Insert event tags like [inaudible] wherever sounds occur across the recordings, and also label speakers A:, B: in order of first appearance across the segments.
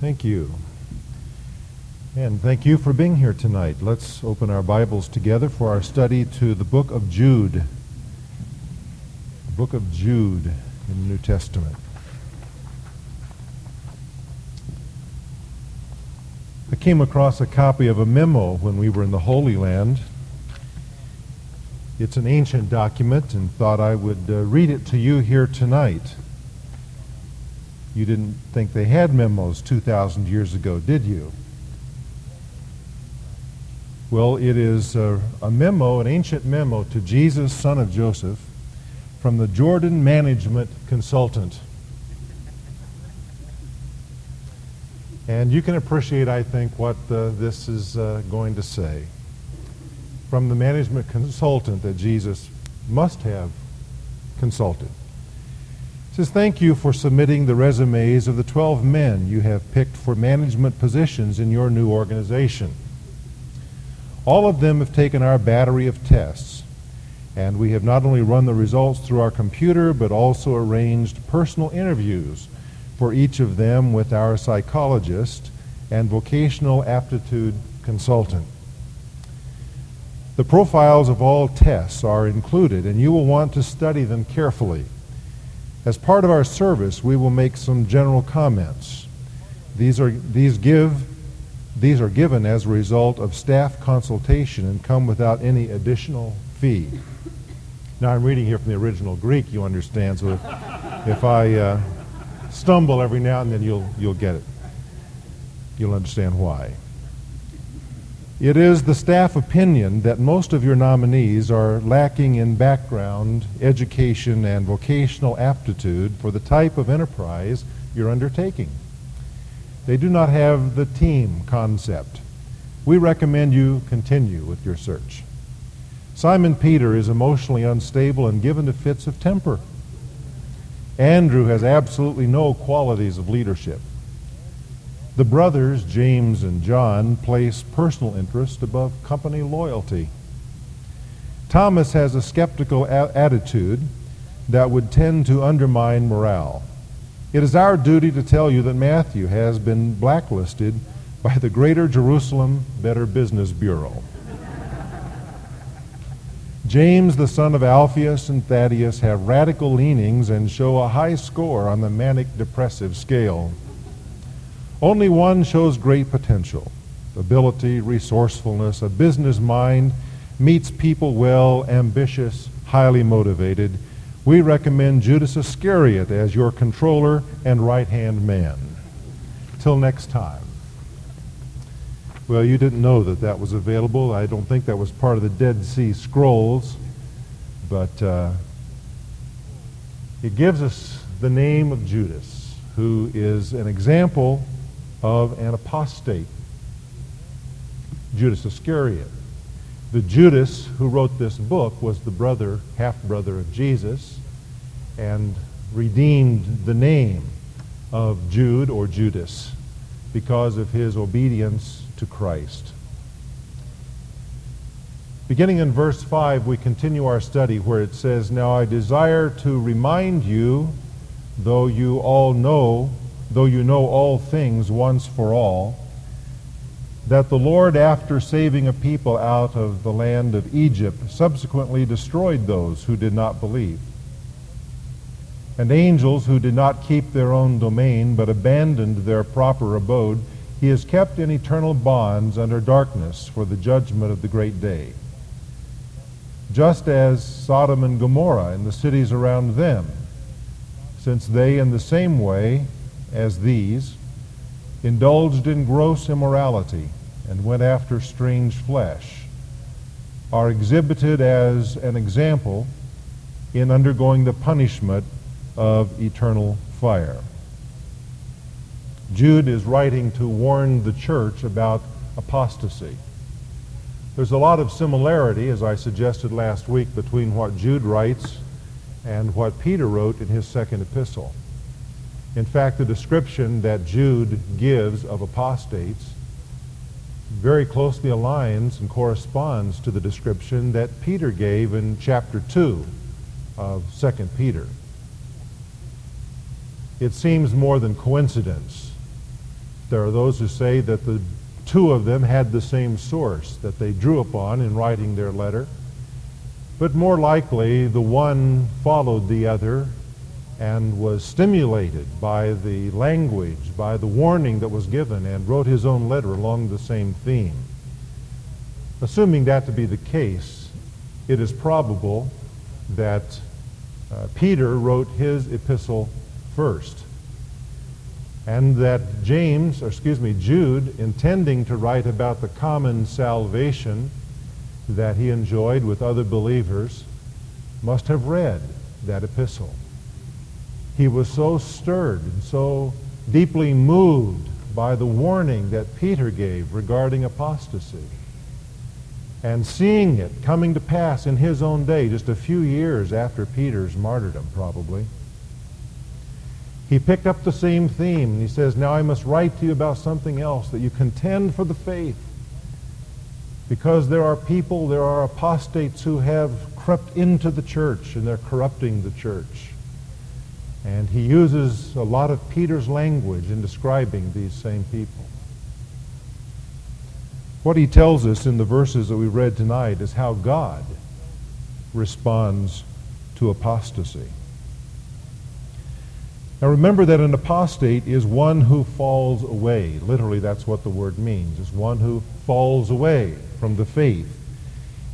A: Thank you. And thank you for being here tonight. Let's open our Bibles together for our study to the book of Jude. The book of Jude in the New Testament. I came across a copy of a memo when we were in the Holy Land. It's an ancient document and thought I would uh, read it to you here tonight. You didn't think they had memos 2,000 years ago, did you? Well, it is a, a, memo, an ancient memo to Jesus, son of Joseph, from the Jordan Management Consultant. And you can appreciate, I think, what uh, this is uh, going to say. From the management consultant that Jesus must have consulted says, Thank you for submitting the resumes of the 12 men you have picked for management positions in your new organization. All of them have taken our battery of tests, and we have not only run the results through our computer, but also arranged personal interviews for each of them with our psychologist and vocational aptitude consultant. The profiles of all tests are included, and you will want to study them carefully. As part of our service, we will make some general comments. These are, these, give, these are given as a result of staff consultation and come without any additional fee. Now, I'm reading here from the original Greek, you understand, so if, if I uh, stumble every now and then, you'll, you'll get it. You'll understand why. It is the staff opinion that most of your nominees are lacking in background, education, and vocational aptitude for the type of enterprise you're undertaking. They do not have the team concept. We recommend you continue with your search. Simon Peter is emotionally unstable and given to fits of temper. Andrew has absolutely no qualities of leadership. The brothers, James and John, place personal interest above company loyalty. Thomas has a skeptical a- attitude that would tend to undermine morale. It is our duty to tell you that Matthew has been blacklisted by the Greater Jerusalem Better Business Bureau. James, the son of Alphaeus and Thaddeus, have radical leanings and show a high score on the manic depressive scale. Only one shows great potential ability, resourcefulness, a business mind, meets people well, ambitious, highly motivated. We recommend Judas Iscariot as your controller and right hand man. Till next time. Well, you didn't know that that was available. I don't think that was part of the Dead Sea Scrolls, but uh, it gives us the name of Judas, who is an example of an apostate, Judas Iscariot. The Judas who wrote this book was the brother, half brother of Jesus, and redeemed the name of Jude or Judas because of his obedience to Christ. Beginning in verse 5, we continue our study where it says, Now I desire to remind you, though you all know though you know all things once for all, that the Lord, after saving a people out of the land of Egypt, subsequently destroyed those who did not believe. And angels who did not keep their own domain, but abandoned their proper abode, he has kept in eternal bonds under darkness for the judgment of the great day. Just as Sodom and Gomorrah and the cities around them, since they in the same way as these, indulged in gross immorality and went after strange flesh, are exhibited as an example in undergoing the punishment of eternal fire. Jude is writing to warn the church about apostasy. There's a lot of similarity, as I suggested last week, between what Jude writes and what Peter wrote in his second epistle. In fact, the description that Jude gives of apostates very closely aligns and corresponds to the description that Peter gave in chapter 2 of 2 Peter. It seems more than coincidence There are those who say that the two of them had the same source that they drew upon in writing their letter. But more likely, the one followed the other and was stimulated by the language, by the warning that was given, and wrote his own letter along the same theme. Assuming that to be the case, it is probable that uh, Peter wrote his epistle first. And that James, or excuse me, Jude, intending to write about the common salvation that he enjoyed with other believers, must have read that epistle. He was so stirred and so deeply moved by the warning that Peter gave regarding apostasy and seeing it coming to pass in his own day, just a few years after Peter's martyrdom, probably. He picked up the same theme, and he says, Now I must write to you about something else, that you contend for the faith. Because there are people, there are apostates who have crept into the church, and they're corrupting the church. And he uses a lot of Peter's language in describing these same people. What he tells us in the verses that we read tonight is how God responds to apostasy. Now remember that an apostate is one who falls away. Literally, that's what the word means. It's one who falls away from the faith.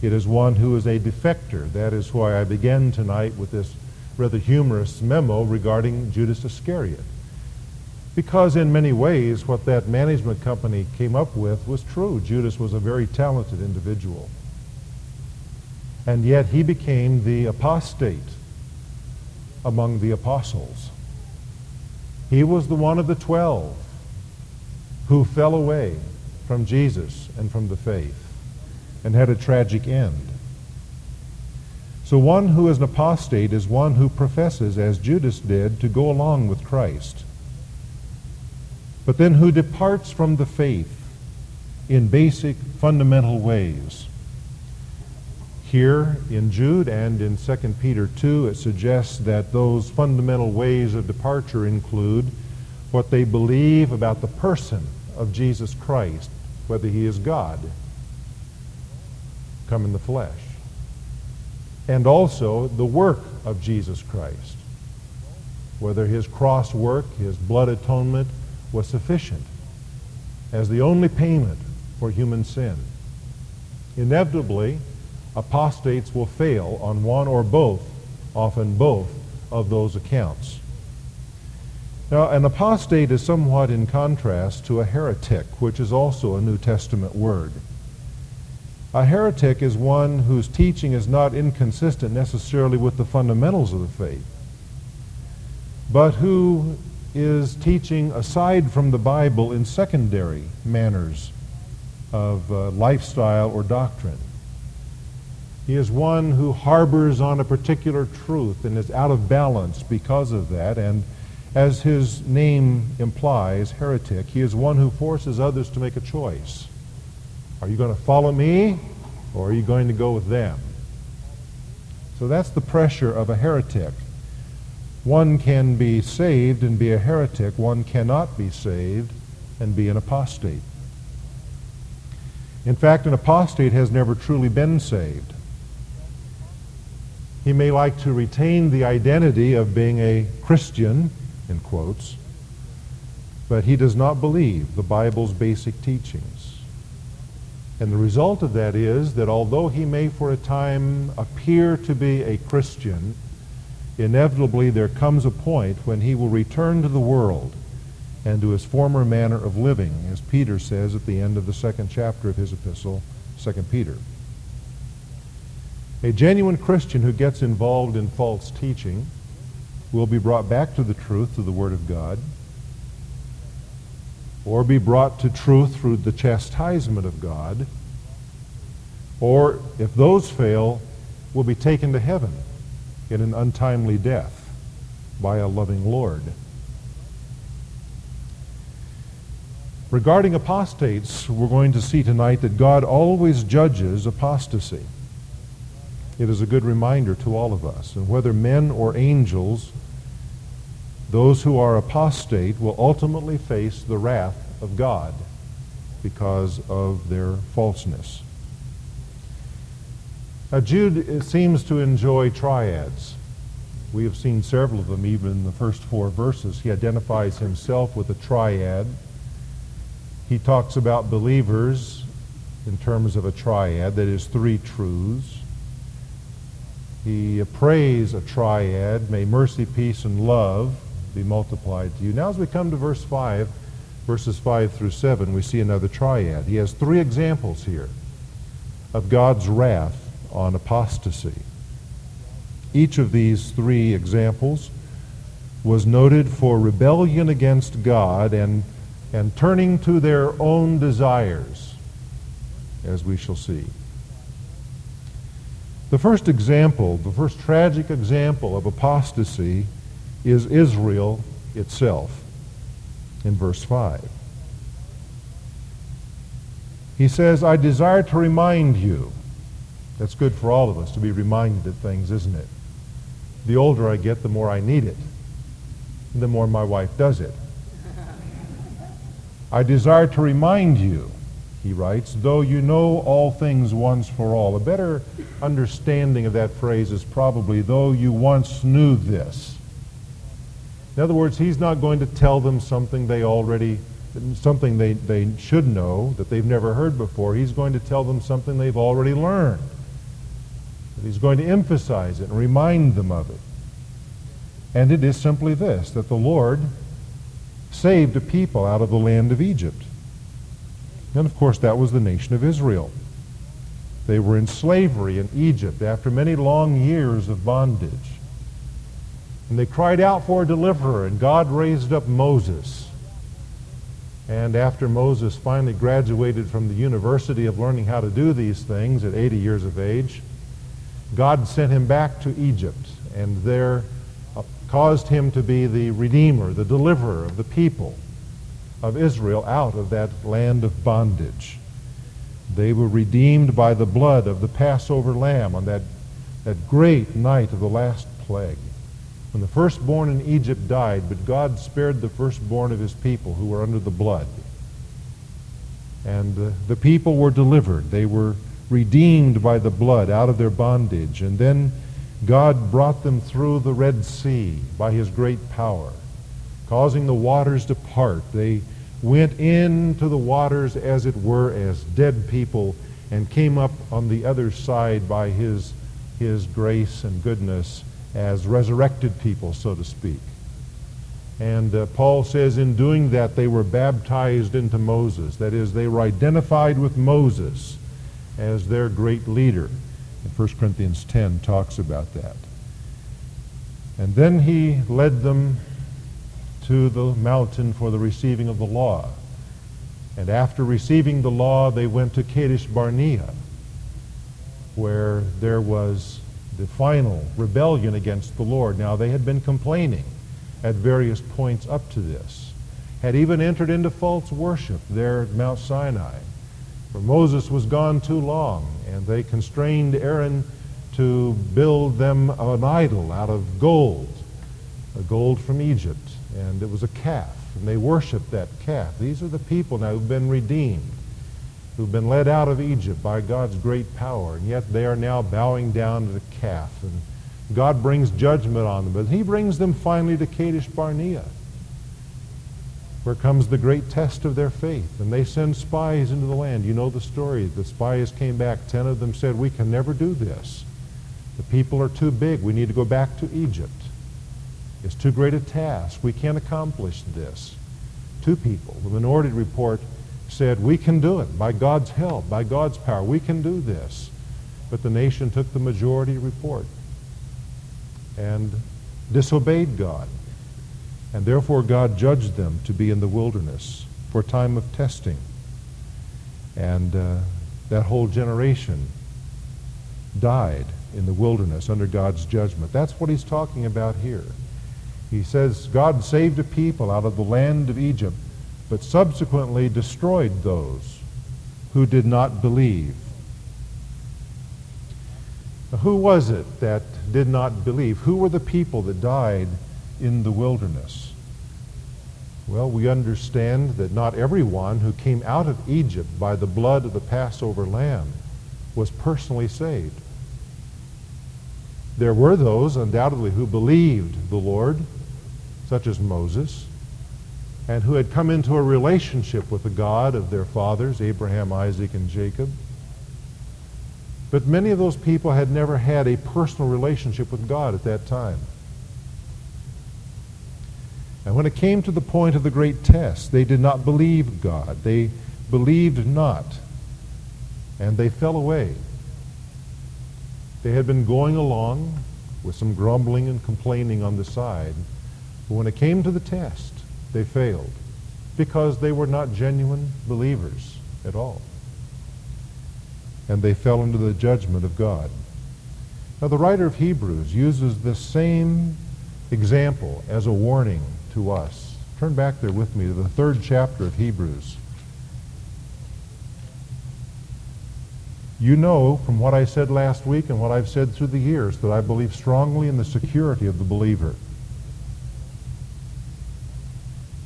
A: It is one who is a defector. That is why I began tonight with this rather humorous memo regarding Judas Iscariot. Because in many ways, what that management company came up with was true. Judas was a very talented individual. And yet he became the apostate among the apostles. He was the one of the twelve who fell away from Jesus and from the faith and had a tragic end. So one who is an apostate is one who professes, as Judas did, to go along with Christ but then who departs from the faith in basic fundamental ways. Here in Jude and in 2 Peter 2, it suggests that those fundamental ways of departure include what they believe about the person of Jesus Christ, whether he is God, come in the flesh, and also the work of Jesus Christ, whether his cross work, his blood atonement, was sufficient as the only payment for human sin. Inevitably, apostates will fail on one or both, often both, of those accounts. Now, an apostate is somewhat in contrast to a heretic, which is also a New Testament word. A heretic is one whose teaching is not inconsistent necessarily with the fundamentals of the faith, but who is teaching aside from the Bible in secondary manners of uh, lifestyle or doctrine. He is one who harbors on a particular truth and is out of balance because of that. And as his name implies, heretic, he is one who forces others to make a choice. Are you going to follow me or are you going to go with them? So that's the pressure of a heretic. One can be saved and be a heretic. One cannot be saved and be an apostate. In fact, an apostate has never truly been saved. He may like to retain the identity of being a Christian, in quotes, but he does not believe the Bible's basic teachings. And the result of that is that although he may for a time appear to be a Christian, inevitably there comes a point when he will return to the world and to his former manner of living, as Peter says at the end of the second chapter of his epistle, 2 Peter. A genuine Christian who gets involved in false teaching will be brought back to the truth through the Word of God, or be brought to truth through the chastisement of God, or, if those fail, will be taken to heaven in an untimely death by a loving Lord. Regarding apostates, we're going to see tonight that God always judges apostasy. It is a good reminder to all of us. And whether men or angels, those who are apostate will ultimately face the wrath of God because of their falseness. Now, Jude seems to enjoy triads. We have seen several of them even in the first four verses. He identifies himself with a triad. He talks about believers in terms of a triad, that is, three truths. He prays a triad, may mercy, peace, and love be multiplied to you. Now, as we come to verse 5, verses 5 through 7, we see another triad. He has three examples here of God's wrath on apostasy. Each of these three examples was noted for rebellion against God and, and turning to their own desires, as we shall see. The first example, the first tragic example of apostasy is Israel itself in verse 5. He says, I desire to remind you. That's good for all of us to be reminded of things, isn't it? The older I get, the more I need it. The more my wife does it. [laughs] I desire to remind you, he writes, though you know all things once for all. A better understanding of that phrase is probably, though you once knew this. In other words, he's not going to tell them something they already, something they, they should know that they've never heard before. He's going to tell them something they've already learned. But He's going to emphasize it and remind them of it. And it is simply this, that the Lord saved a people out of the land of Egypt. And of course, that was the nation of Israel. They were in slavery in Egypt after many long years of bondage. And they cried out for a deliverer, and God raised up Moses. And after Moses finally graduated from the university of learning how to do these things at 80 years of age, God sent him back to Egypt and there uh, caused him to be the redeemer, the deliverer of the people of Israel out of that land of bondage. They were redeemed by the blood of the Passover lamb on that, that great night of the last plague. When the firstborn in Egypt died, but God spared the firstborn of his people who were under the blood. And uh, the people were delivered. They were redeemed by the blood out of their bondage. And then God brought them through the Red Sea by his great power, causing the waters to part. They went into the waters, as it were, as dead people, and came up on the other side by his, his grace and goodness as resurrected people, so to speak. And uh, Paul says in doing that, they were baptized into Moses. That is, they were identified with Moses as their great leader. And 1 Corinthians 10 talks about that. And then he led them to the mountain for the receiving of the law. And after receiving the law, they went to Kadesh Barnea, where there was the final rebellion against the Lord. Now, they had been complaining at various points up to this, had even entered into false worship there at Mount Sinai. For Moses was gone too long, and they constrained Aaron to build them an idol out of gold, a gold from Egypt, and it was a calf, and they worshiped that calf. These are the people now who've been redeemed who've been led out of Egypt by God's great power, and yet they are now bowing down to the calf. And God brings judgment on them, but he brings them finally to Kadesh Barnea, where comes the great test of their faith. And they send spies into the land. You know the story. The spies came back. Ten of them said, we can never do this. The people are too big. We need to go back to Egypt. It's too great a task. We can't accomplish this. Two people. The minority report said, we can do it by God's help, by God's power. We can do this. But the nation took the majority report and disobeyed God. And therefore God judged them to be in the wilderness for a time of testing. And uh, that whole generation died in the wilderness under God's judgment. That's what he's talking about here. He says God saved a people out of the land of Egypt but subsequently destroyed those who did not believe. Who was it that did not believe? Who were the people that died in the wilderness? Well, we understand that not everyone who came out of Egypt by the blood of the Passover lamb was personally saved. There were those, undoubtedly, who believed the Lord, such as Moses, and who had come into a relationship with the God of their fathers, Abraham, Isaac, and Jacob. But many of those people had never had a personal relationship with God at that time. And when it came to the point of the great test, they did not believe God. They believed not. And they fell away. They had been going along with some grumbling and complaining on the side. But when it came to the test, they failed because they were not genuine believers at all. And they fell into the judgment of God. Now, the writer of Hebrews uses this same example as a warning to us. Turn back there with me to the third chapter of Hebrews. You know from what I said last week and what I've said through the years that I believe strongly in the security of the believer.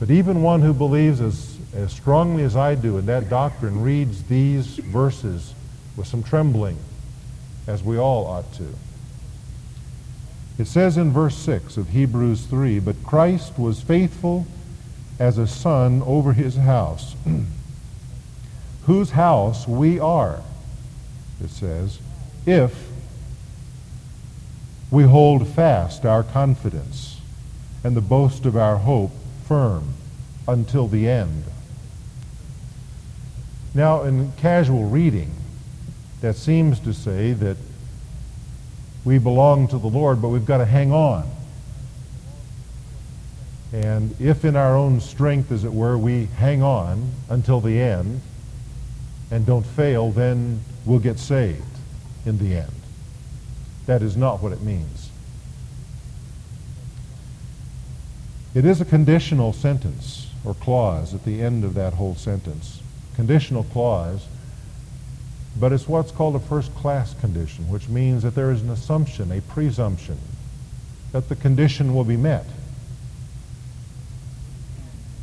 A: But even one who believes as, as strongly as I do in that doctrine reads these verses with some trembling, as we all ought to. It says in verse 6 of Hebrews 3, But Christ was faithful as a son over his house, [clears throat] whose house we are, it says, if we hold fast our confidence and the boast of our hope firm until the end. Now, in casual reading, that seems to say that we belong to the Lord, but we've got to hang on. And if in our own strength, as it were, we hang on until the end and don't fail, then we'll get saved in the end. That is not what it means. It is a conditional sentence or clause at the end of that whole sentence. Conditional clause but it's what's called a first-class condition, which means that there is an assumption, a presumption, that the condition will be met.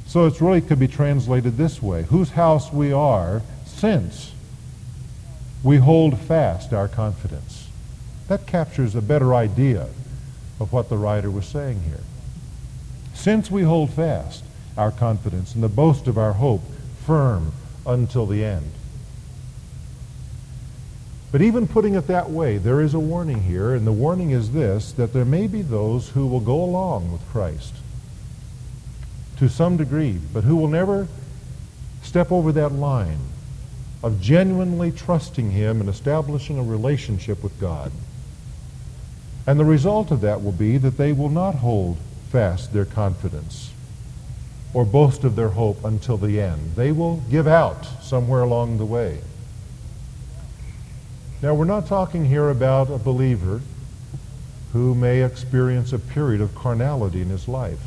A: So it really could be translated this way. Whose house we are since we hold fast our confidence. That captures a better idea of what the writer was saying here. Since we hold fast our confidence and the boast of our hope firm until the end. But even putting it that way, there is a warning here, and the warning is this, that there may be those who will go along with Christ to some degree, but who will never step over that line of genuinely trusting him and establishing a relationship with God. And the result of that will be that they will not hold fast their confidence or boast of their hope until the end. They will give out somewhere along the way. Now, we're not talking here about a believer who may experience a period of carnality in his life.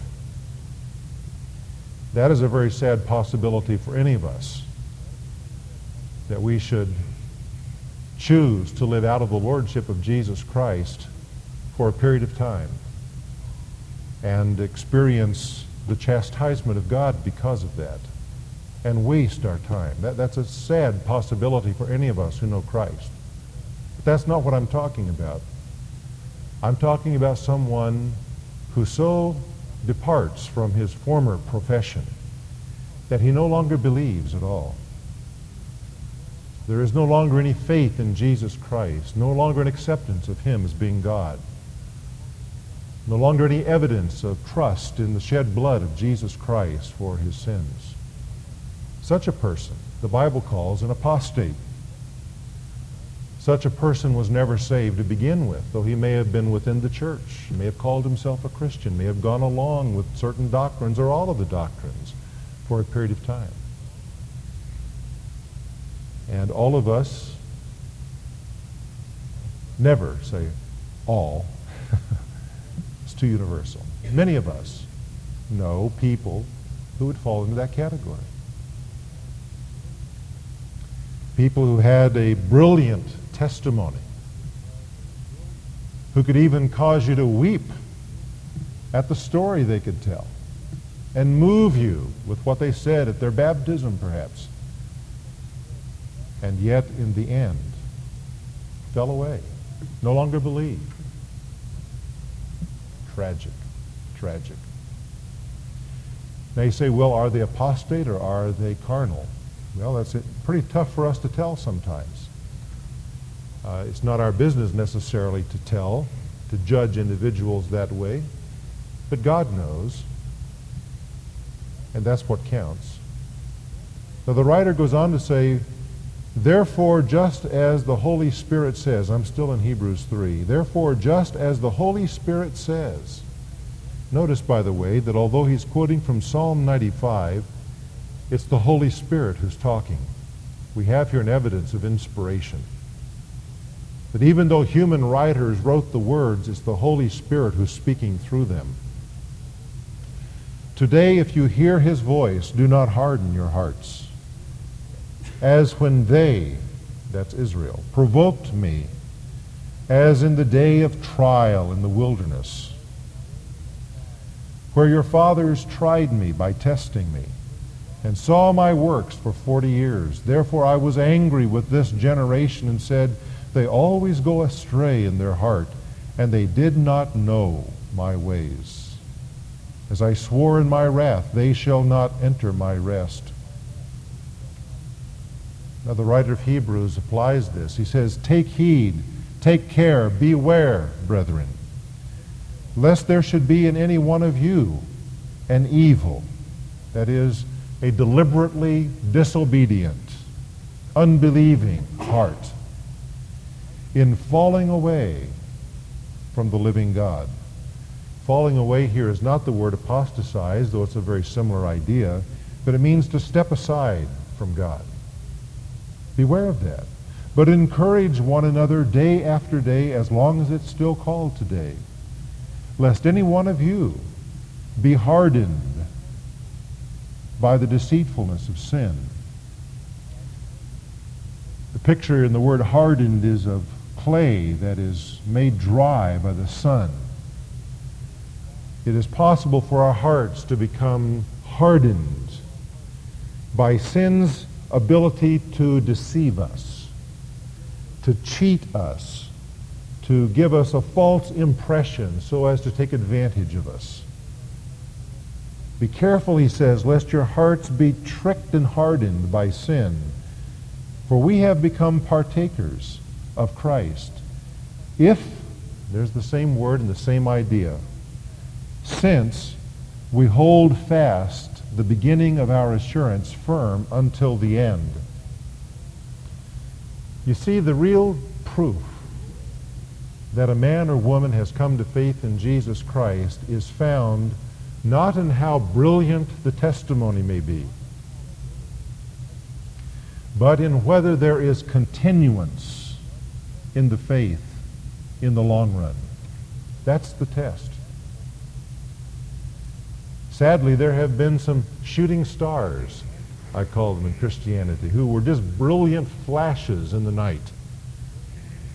A: That is a very sad possibility for any of us, that we should choose to live out of the lordship of Jesus Christ for a period of time and experience the chastisement of God because of that and waste our time. That, that's a sad possibility for any of us who know Christ. But that's not what I'm talking about. I'm talking about someone who so departs from his former profession that he no longer believes at all. There is no longer any faith in Jesus Christ, no longer an acceptance of him as being God, no longer any evidence of trust in the shed blood of Jesus Christ for his sins. Such a person, the Bible calls an apostate. Such a person was never saved to begin with, though he may have been within the church, may have called himself a Christian, may have gone along with certain doctrines or all of the doctrines for a period of time. And all of us never say all. Universal. Many of us know people who would fall into that category. People who had a brilliant testimony, who could even cause you to weep at the story they could tell. and move you with what they said at their baptism, perhaps. And yet, in the end, fell away, no longer believed. Tragic, tragic. Now you say, well, are they apostate or are they carnal? Well, that's pretty tough for us to tell sometimes. Uh, it's not our business necessarily to tell, to judge individuals that way, but God knows, and that's what counts. Now the writer goes on to say, Therefore, just as the Holy Spirit says, I'm still in Hebrews 3, therefore, just as the Holy Spirit says, notice, by the way, that although he's quoting from Psalm 95, it's the Holy Spirit who's talking. We have here an evidence of inspiration. That even though human writers wrote the words, it's the Holy Spirit who's speaking through them. Today, if you hear his voice, do not harden your hearts as when they, that's Israel, provoked me, as in the day of trial in the wilderness, where your fathers tried me by testing me, and saw my works for forty years. Therefore I was angry with this generation and said, They always go astray in their heart, and they did not know my ways. As I swore in my wrath, they shall not enter my rest. Now, the writer of Hebrews applies this. He says, Take heed, take care, beware, brethren, lest there should be in any one of you an evil, that is, a deliberately disobedient, unbelieving heart, in falling away from the living God. Falling away here is not the word apostatize, though it's a very similar idea, but it means to step aside from God. Beware of that. But encourage one another day after day as long as it's still called today, lest any one of you be hardened by the deceitfulness of sin. The picture in the word hardened is of clay that is made dry by the sun. It is possible for our hearts to become hardened by sin's ability to deceive us, to cheat us, to give us a false impression so as to take advantage of us. Be careful, he says, lest your hearts be tricked and hardened by sin. For we have become partakers of Christ. If, there's the same word and the same idea, since we hold fast the beginning of our assurance firm until the end. You see, the real proof that a man or woman has come to faith in Jesus Christ is found not in how brilliant the testimony may be, but in whether there is continuance in the faith in the long run. That's the test. Sadly, there have been some shooting stars, I call them in Christianity, who were just brilliant flashes in the night.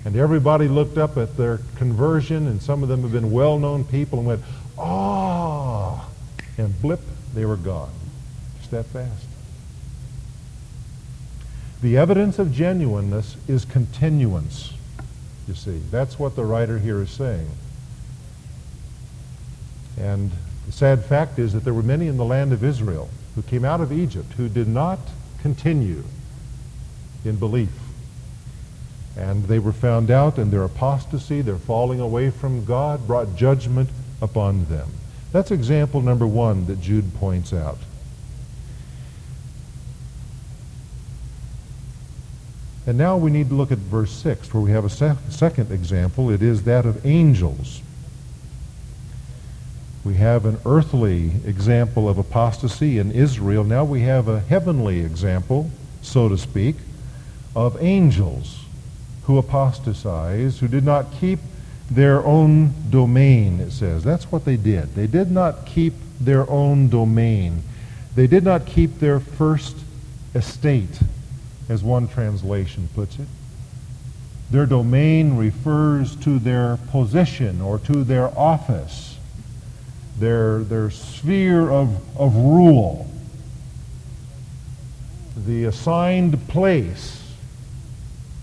A: And everybody looked up at their conversion, and some of them have been well-known people and went, ah, and blip, they were gone. Just that fast. The evidence of genuineness is continuance, you see. That's what the writer here is saying. And the sad fact is that there were many in the land of Israel who came out of Egypt who did not continue in belief. And they were found out, and their apostasy, their falling away from God, brought judgment upon them. That's example number one that Jude points out. And now we need to look at verse 6, where we have a sec- second example. It is that of angels. We have an earthly example of apostasy in Israel. Now we have a heavenly example, so to speak, of angels who apostatized, who did not keep their own domain, it says. That's what they did. They did not keep their own domain. They did not keep their first estate, as one translation puts it. Their domain refers to their position or to their office their, their sphere of, of rule, the assigned place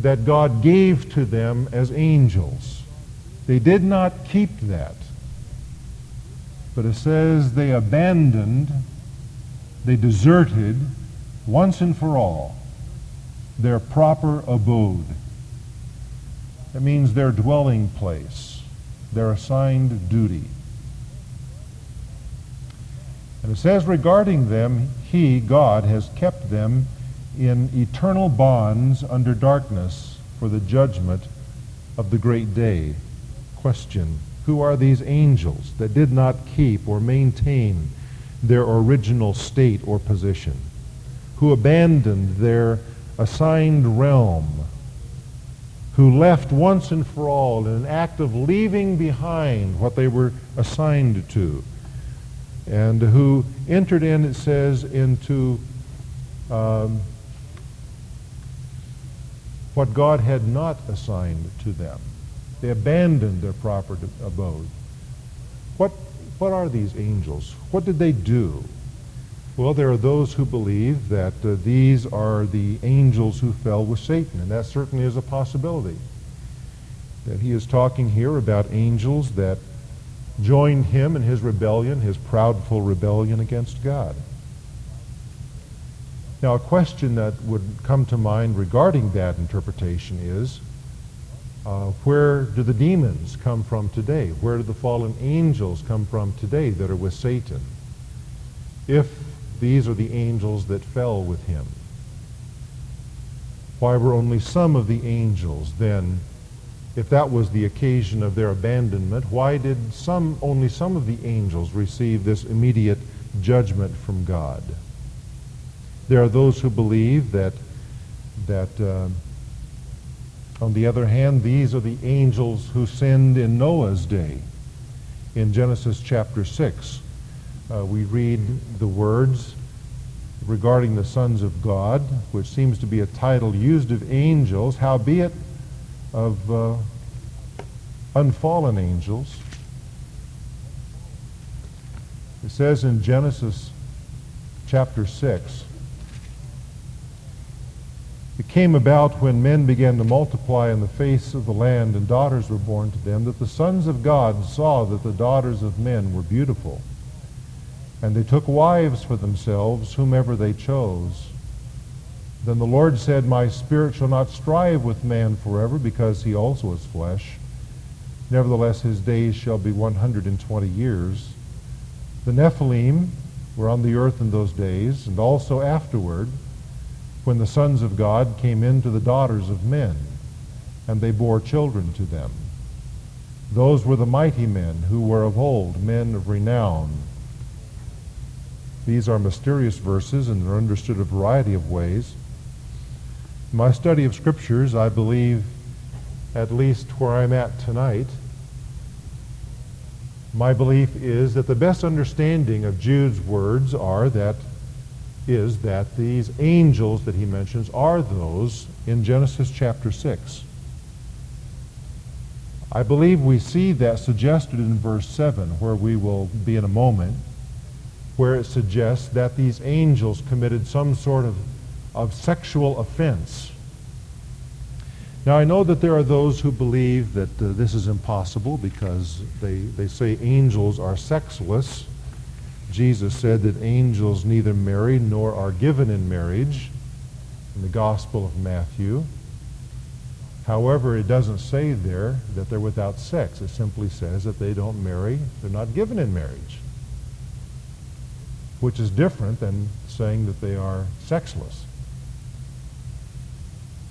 A: that God gave to them as angels. They did not keep that. But it says they abandoned, they deserted once and for all their proper abode. That means their dwelling place, their assigned duty. And it says regarding them, He, God, has kept them in eternal bonds under darkness for the judgment of the great day. Question Who are these angels that did not keep or maintain their original state or position? Who abandoned their assigned realm? Who left once and for all in an act of leaving behind what they were assigned to? And who entered in, it says, into um, what God had not assigned to them. They abandoned their proper abode. What, what are these angels? What did they do? Well, there are those who believe that uh, these are the angels who fell with Satan, and that certainly is a possibility. That he is talking here about angels that joined him in his rebellion, his proudful rebellion against God. Now, a question that would come to mind regarding that interpretation is, uh, where do the demons come from today? Where do the fallen angels come from today that are with Satan? If these are the angels that fell with him, why were only some of the angels then, if that was the occasion of their abandonment, why did some, only some of the angels receive this immediate judgment from God? There are those who believe that, that uh, on the other hand, these are the angels who sinned in Noah's day. In Genesis chapter 6, uh, we read the words regarding the sons of God, which seems to be a title used of angels, howbeit of uh, unfallen angels. It says in Genesis chapter 6, it came about when men began to multiply in the face of the land and daughters were born to them that the sons of God saw that the daughters of men were beautiful. And they took wives for themselves, whomever they chose. Then the Lord said, My spirit shall not strive with man forever, because he also is flesh. Nevertheless, his days shall be 120 years. The Nephilim were on the earth in those days, and also afterward when the sons of God came in to the daughters of men, and they bore children to them. Those were the mighty men who were of old, men of renown. These are mysterious verses, and they're understood a variety of ways. My study of scriptures, I believe, at least where I'm at tonight, my belief is that the best understanding of Jude's words are that is that these angels that he mentions are those in Genesis chapter 6. I believe we see that suggested in verse 7, where we will be in a moment, where it suggests that these angels committed some sort of, of sexual offense. Now, I know that there are those who believe that uh, this is impossible because they, they say angels are sexless. Jesus said that angels neither marry nor are given in marriage in the Gospel of Matthew. However, it doesn't say there that they're without sex. It simply says that they don't marry, they're not given in marriage, which is different than saying that they are sexless.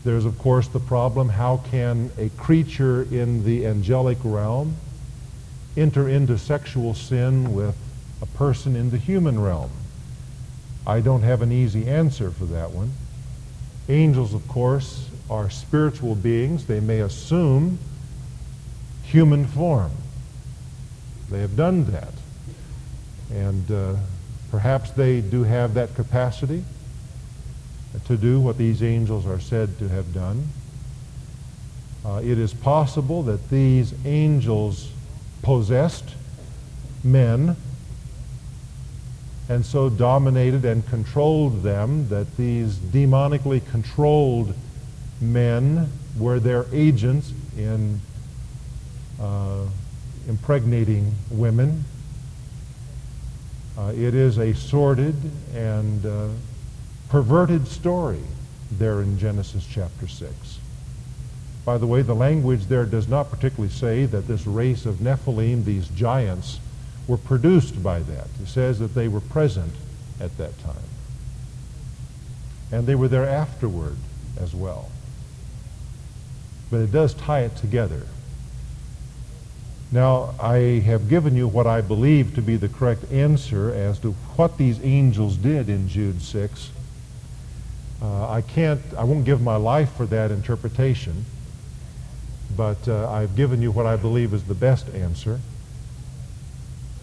A: There's, of course, the problem how can a creature in the angelic realm enter into sexual sin with a person in the human realm? I don't have an easy answer for that one. Angels, of course, are spiritual beings. They may assume human form. They have done that. And uh, perhaps they do have that capacity to do what these angels are said to have done. Uh, it is possible that these angels possessed men and so dominated and controlled them that these demonically controlled men were their agents in uh, impregnating women. Uh, it is a sordid and uh, perverted story there in Genesis chapter 6. By the way, the language there does not particularly say that this race of Nephilim, these giants, were produced by that. It says that they were present at that time. And they were there afterward as well. But it does tie it together. Now, I have given you what I believe to be the correct answer as to what these angels did in Jude 6. Uh, I can't, I won't give my life for that interpretation, but uh, I've given you what I believe is the best answer.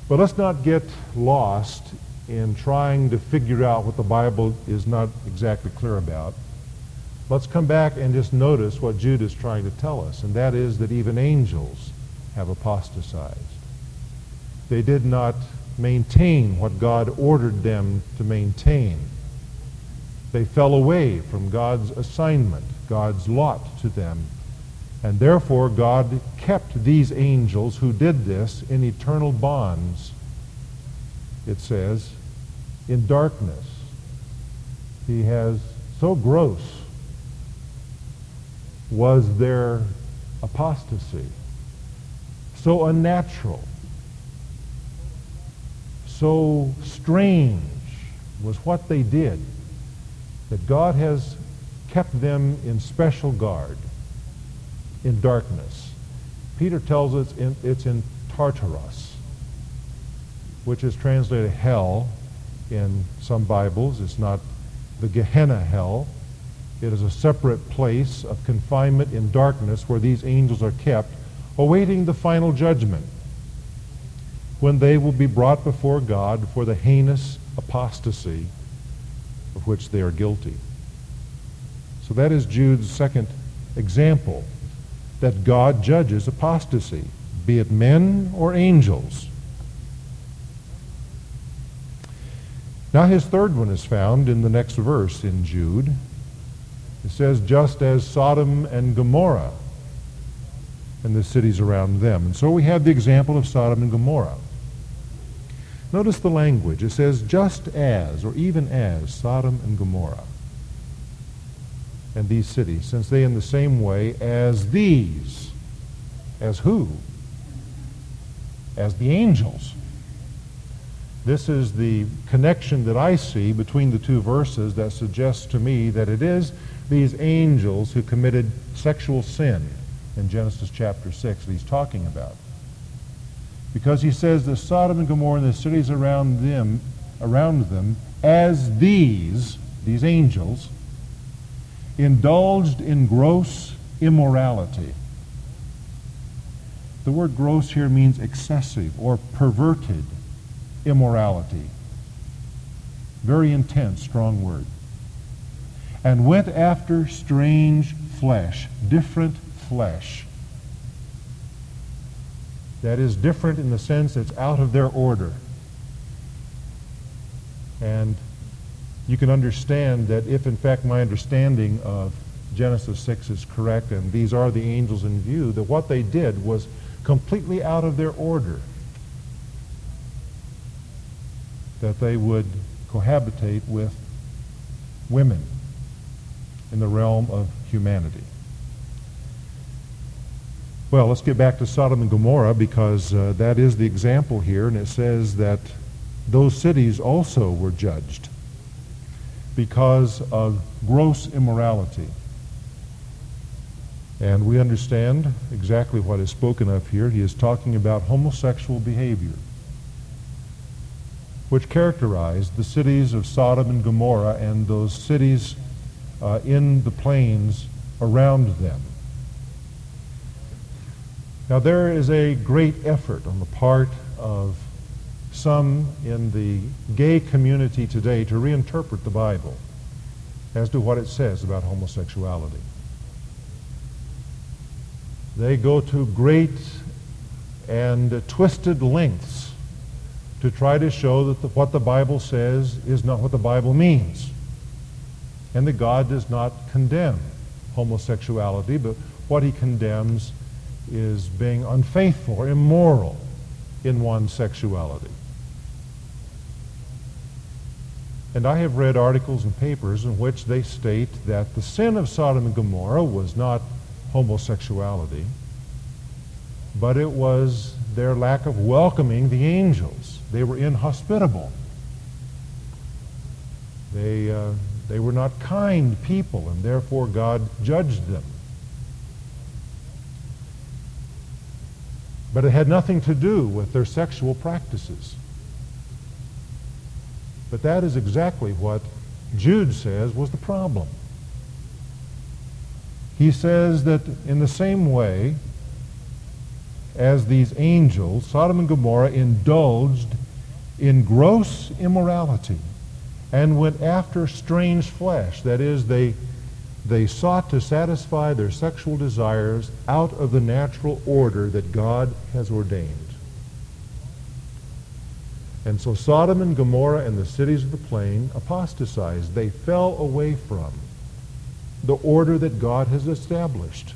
A: But let's not get lost in trying to figure out what the Bible is not exactly clear about. Let's come back and just notice what Jude is trying to tell us, and that is that even angels have apostatized. They did not maintain what God ordered them to maintain. They fell away from God's assignment, God's lot to them and therefore, God kept these angels who did this in eternal bonds, it says, in darkness. He has so gross was their apostasy, so unnatural, so strange was what they did that God has kept them in special guard in darkness. Peter tells us it's in Tartarus, which is translated hell in some Bibles. It's not the Gehenna hell. It is a separate place of confinement in darkness where these angels are kept, awaiting the final judgment, when they will be brought before God for the heinous apostasy of which they are guilty. So that is Jude's second example that God judges apostasy, be it men or angels. Now his third one is found in the next verse in Jude. It says, just as Sodom and Gomorrah and the cities around them. And so we have the example of Sodom and Gomorrah. Notice the language. It says, just as, or even as, Sodom and Gomorrah and these cities, since they in the same way as these. As who? As the angels. This is the connection that I see between the two verses that suggests to me that it is these angels who committed sexual sin in Genesis chapter 6 that he's talking about. Because he says that Sodom and Gomorrah and the cities around them, around them as these, these angels, indulged in gross immorality. The word gross here means excessive or perverted immorality. Very intense, strong word. And went after strange flesh, different flesh. That is different in the sense it's out of their order. And you can understand that if in fact my understanding of Genesis 6 is correct and these are the angels in view, that what they did was completely out of their order. That they would cohabitate with women in the realm of humanity. Well, let's get back to Sodom and Gomorrah because uh, that is the example here, and it says that those cities also were judged because of gross immorality. And we understand exactly what is spoken of here. He is talking about homosexual behavior, which characterized the cities of Sodom and Gomorrah and those cities uh, in the plains around them. Now, there is a great effort on the part of some in the gay community today to reinterpret the Bible as to what it says about homosexuality. They go to great and twisted lengths to try to show that the, what the Bible says is not what the Bible means. And that God does not condemn homosexuality, but what he condemns is being unfaithful or immoral in one's sexuality. And I have read articles and papers in which they state that the sin of Sodom and Gomorrah was not homosexuality, but it was their lack of welcoming the angels. They were inhospitable. They, uh, they were not kind people, and therefore God judged them. But it had nothing to do with their sexual practices. But that is exactly what Jude says was the problem. He says that in the same way as these angels, Sodom and Gomorrah indulged in gross immorality and went after strange flesh. That is, they, they sought to satisfy their sexual desires out of the natural order that God has ordained. And so Sodom and Gomorrah and the cities of the plain apostatized. They fell away from the order that God has established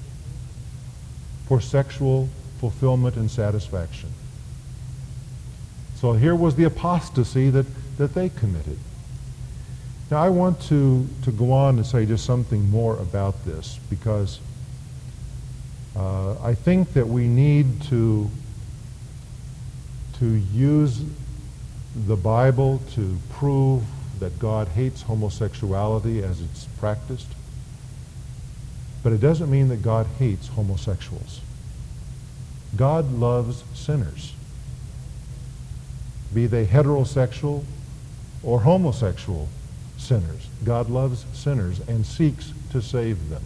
A: for sexual fulfillment and satisfaction. So here was the apostasy that, that they committed. Now I want to, to go on and say just something more about this because uh, I think that we need to, to use the Bible to prove that God hates homosexuality as it's practiced. But it doesn't mean that God hates homosexuals. God loves sinners, be they heterosexual or homosexual sinners. God loves sinners and seeks to save them.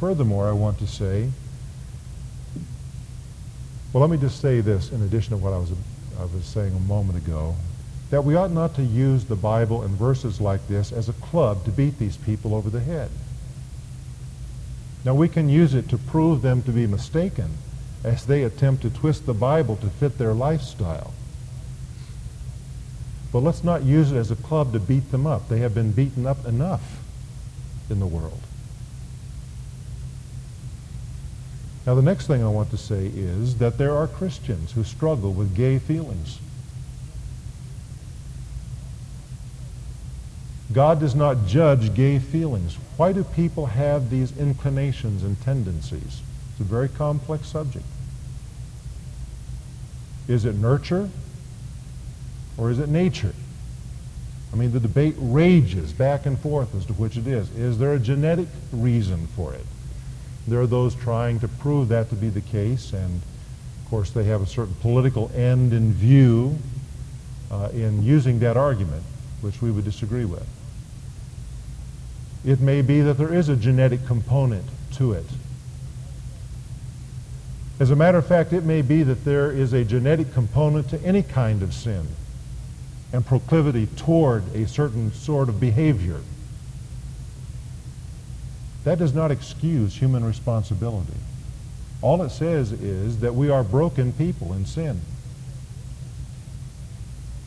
A: Furthermore, I want to say well, let me just say this in addition to what I was, I was saying a moment ago, that we ought not to use the Bible and verses like this as a club to beat these people over the head. Now, we can use it to prove them to be mistaken as they attempt to twist the Bible to fit their lifestyle. But let's not use it as a club to beat them up. They have been beaten up enough in the world. Now, the next thing I want to say is that there are Christians who struggle with gay feelings. God does not judge gay feelings. Why do people have these inclinations and tendencies? It's a very complex subject. Is it nurture or is it nature? I mean, the debate rages back and forth as to which it is. Is there a genetic reason for it? There are those trying to prove that to be the case, and of course they have a certain political end in view uh, in using that argument, which we would disagree with. It may be that there is a genetic component to it. As a matter of fact, it may be that there is a genetic component to any kind of sin and proclivity toward a certain sort of behavior. That does not excuse human responsibility. All it says is that we are broken people in sin.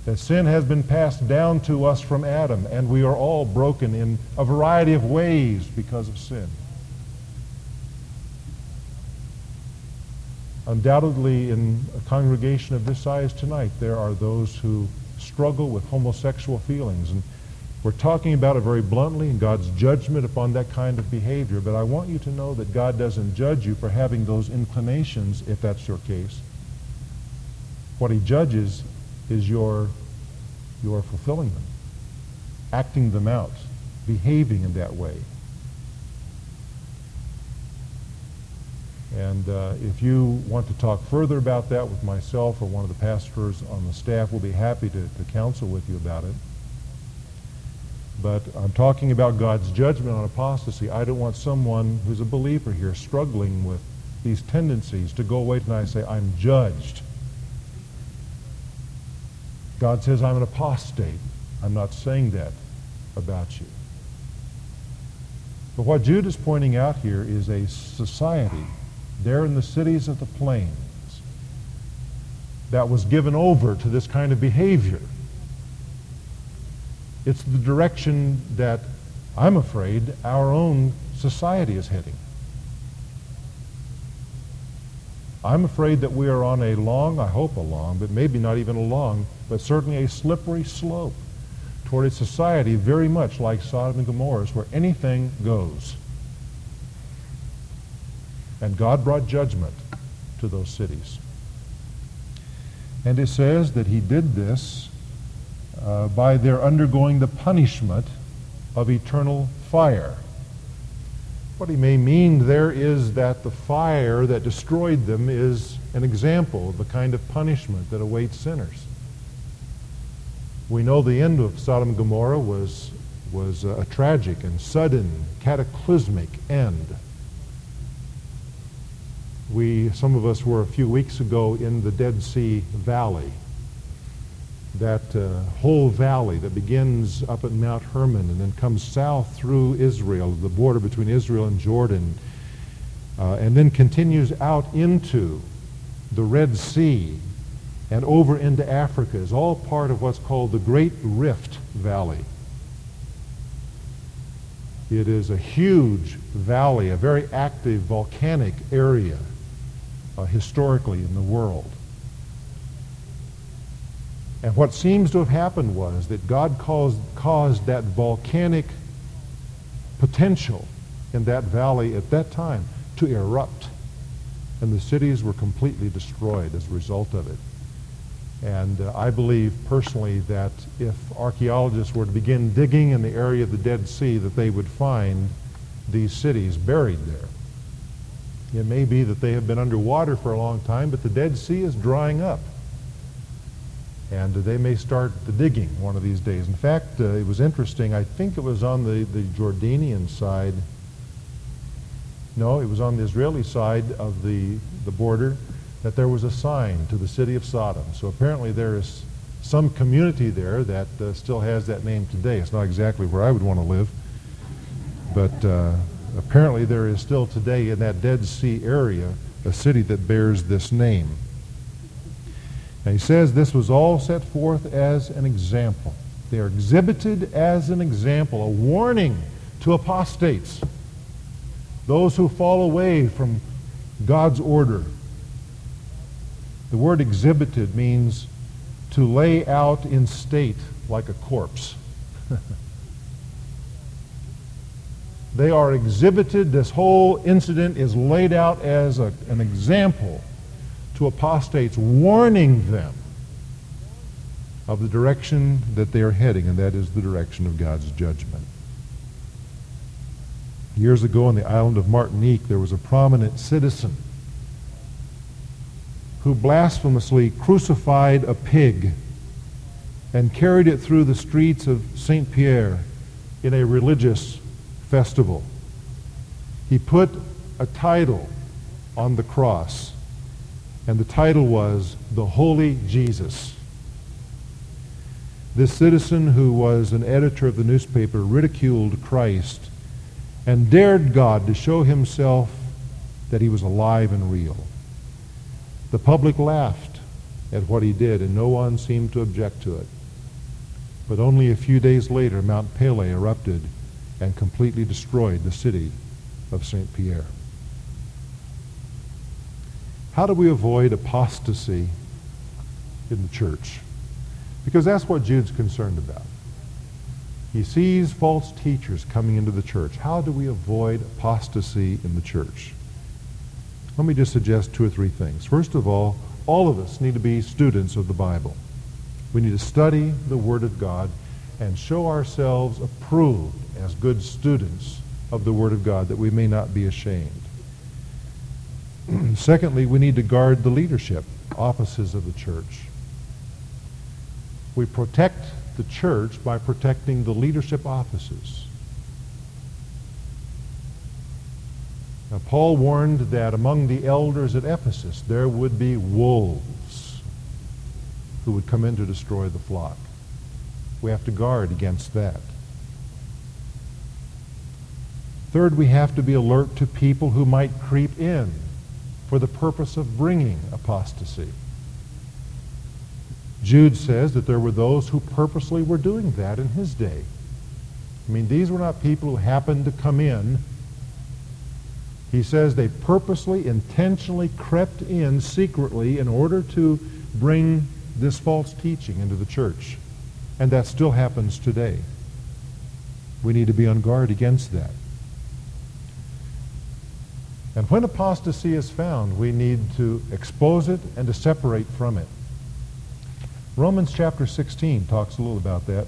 A: That sin has been passed down to us from Adam, and we are all broken in a variety of ways because of sin. Undoubtedly, in a congregation of this size tonight, there are those who struggle with homosexual feelings. And we're talking about it very bluntly and God's judgment upon that kind of behavior, but I want you to know that God doesn't judge you for having those inclinations if that's your case. What he judges is your, your fulfilling them, acting them out, behaving in that way. And uh, if you want to talk further about that with myself or one of the pastors on the staff, we'll be happy to, to counsel with you about it. But I'm talking about God's judgment on apostasy. I don't want someone who's a believer here struggling with these tendencies to go away tonight and say, I'm judged. God says I'm an apostate. I'm not saying that about you. But what Jude is pointing out here is a society there in the cities of the plains that was given over to this kind of behavior. It's the direction that I'm afraid our own society is heading. I'm afraid that we are on a long, I hope a long, but maybe not even a long, but certainly a slippery slope toward a society very much like Sodom and Gomorrah, where anything goes. And God brought judgment to those cities. And it says that he did this uh, by their undergoing the punishment of eternal fire. What he may mean there is that the fire that destroyed them is an example of the kind of punishment that awaits sinners. We know the end of Sodom and Gomorrah was, was a tragic and sudden, cataclysmic end. We, some of us were a few weeks ago in the Dead Sea Valley that uh, whole valley that begins up at Mount Hermon and then comes south through Israel, the border between Israel and Jordan, uh, and then continues out into the Red Sea and over into Africa is all part of what's called the Great Rift Valley. It is a huge valley, a very active volcanic area uh, historically in the world. And what seems to have happened was that God caused, caused that volcanic potential in that valley at that time to erupt. And the cities were completely destroyed as a result of it. And uh, I believe personally that if archaeologists were to begin digging in the area of the Dead Sea, that they would find these cities buried there. It may be that they have been underwater for a long time, but the Dead Sea is drying up and they may start the digging one of these days. In fact, uh, it was interesting. I think it was on the, the Jordanian side. No, it was on the Israeli side of the, the border that there was a sign to the city of Sodom. So apparently there is some community there that uh, still has that name today. It's not exactly where I would want to live, but uh, apparently there is still today in that Dead Sea area a city that bears this name. And he says this was all set forth as an example. They are exhibited as an example, a warning to apostates, those who fall away from God's order. The word exhibited means to lay out in state like a corpse. [laughs] they are exhibited, this whole incident is laid out as a, an example to apostates, warning them of the direction that they are heading, and that is the direction of God's judgment. Years ago on the island of Martinique, there was a prominent citizen who blasphemously crucified a pig and carried it through the streets of St. Pierre in a religious festival. He put a title on the cross and the title was The Holy Jesus. This citizen, who was an editor of the newspaper, ridiculed Christ and dared God to show himself that he was alive and real. The public laughed at what he did, and no one seemed to object to it. But only a few days later, Mount Pelée erupted and completely destroyed the city of St. Pierre. How do we avoid apostasy in the church? Because that's what Jude's concerned about. He sees false teachers coming into the church. How do we avoid apostasy in the church? Let me just suggest two or three things. First of all, all of us need to be students of the Bible. We need to study the Word of God and show ourselves approved as good students of the Word of God, that we may not be ashamed. [clears throat] Secondly, we need to guard the leadership offices of the church. We protect the church by protecting the leadership offices. Now, Paul warned that among the elders at Ephesus there would be wolves who would come in to destroy the flock. We have to guard against that. Third, we have to be alert to people who might creep in for the purpose of bringing apostasy. Jude says that there were those who purposely were doing that in his day. I mean, these were not people who happened to come in. He says they purposely, intentionally crept in secretly in order to bring this false teaching into the church. And that still happens today. We need to be on guard against that. And when apostasy is found, we need to expose it and to separate from it. Romans chapter 16 talks a little about that.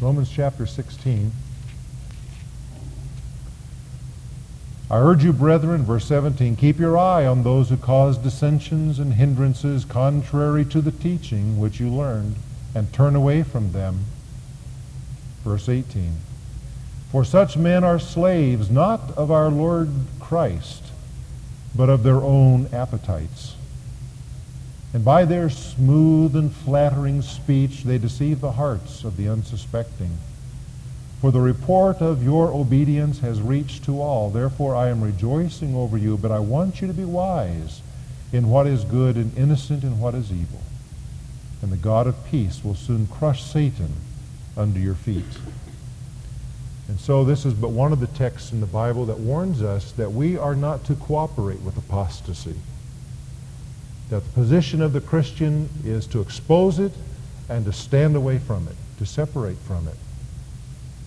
A: Romans chapter 16. I urge you, brethren, verse 17, keep your eye on those who cause dissensions and hindrances contrary to the teaching which you learned, and turn away from them. Verse 18. For such men are slaves not of our Lord Christ, but of their own appetites. And by their smooth and flattering speech they deceive the hearts of the unsuspecting. For the report of your obedience has reached to all. Therefore I am rejoicing over you, but I want you to be wise in what is good and innocent in what is evil. And the God of peace will soon crush Satan under your feet. And so this is but one of the texts in the Bible that warns us that we are not to cooperate with apostasy. That the position of the Christian is to expose it and to stand away from it, to separate from it.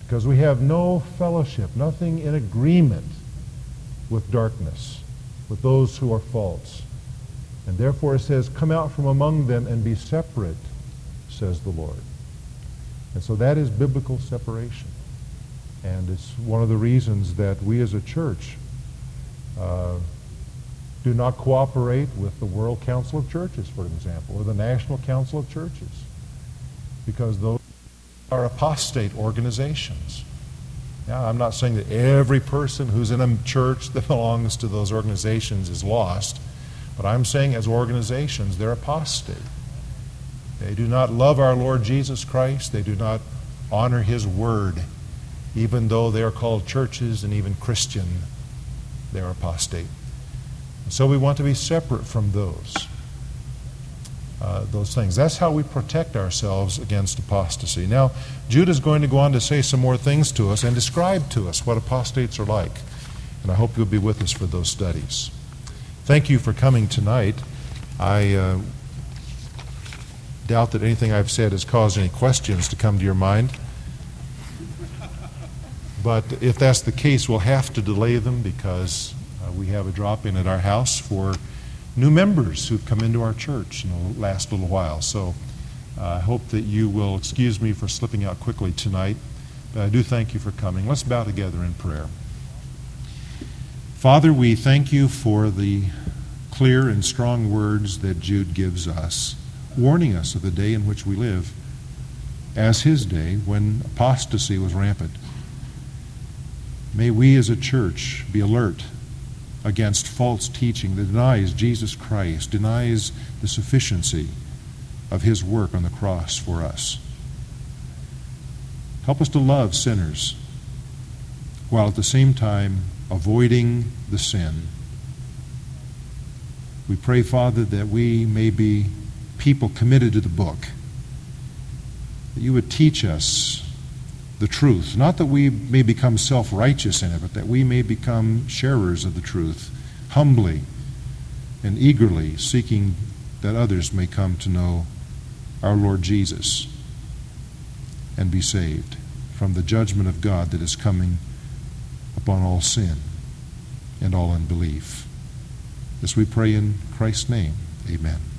A: Because we have no fellowship, nothing in agreement with darkness, with those who are false. And therefore it says, come out from among them and be separate, says the Lord. And so that is biblical separation. And it's one of the reasons that we as a church uh, do not cooperate with the World Council of Churches, for example, or the National Council of Churches, because those are apostate organizations. Now, I'm not saying that every person who's in a church that belongs to those organizations is lost, but I'm saying as organizations, they're apostate. They do not love our Lord Jesus Christ. They do not honor His Word even though they are called churches and even Christian, they're apostate. So we want to be separate from those. Uh, those things. That's how we protect ourselves against apostasy. Now, Jude is going to go on to say some more things to us and describe to us what apostates are like. And I hope you'll be with us for those studies. Thank you for coming tonight. I uh, doubt that anything I've said has caused any questions to come to your mind. But if that's the case, we'll have to delay them because uh, we have a drop in at our house for new members who've come into our church in the last little while. So uh, I hope that you will excuse me for slipping out quickly tonight. But I do thank you for coming. Let's bow together in prayer. Father, we thank you for the clear and strong words that Jude gives us, warning us of the day in which we live as his day when apostasy was rampant. May we as a church be alert against false teaching that denies Jesus Christ, denies the sufficiency of his work on the cross for us. Help us to love sinners while at the same time avoiding the sin. We pray, Father, that we may be people committed to the book, that you would teach us the truth. Not that we may become self righteous in it, but that we may become sharers of the truth, humbly and eagerly seeking that others may come to know our Lord Jesus and be saved from the judgment of God that is coming upon all sin and all unbelief. This we pray in Christ's name. Amen.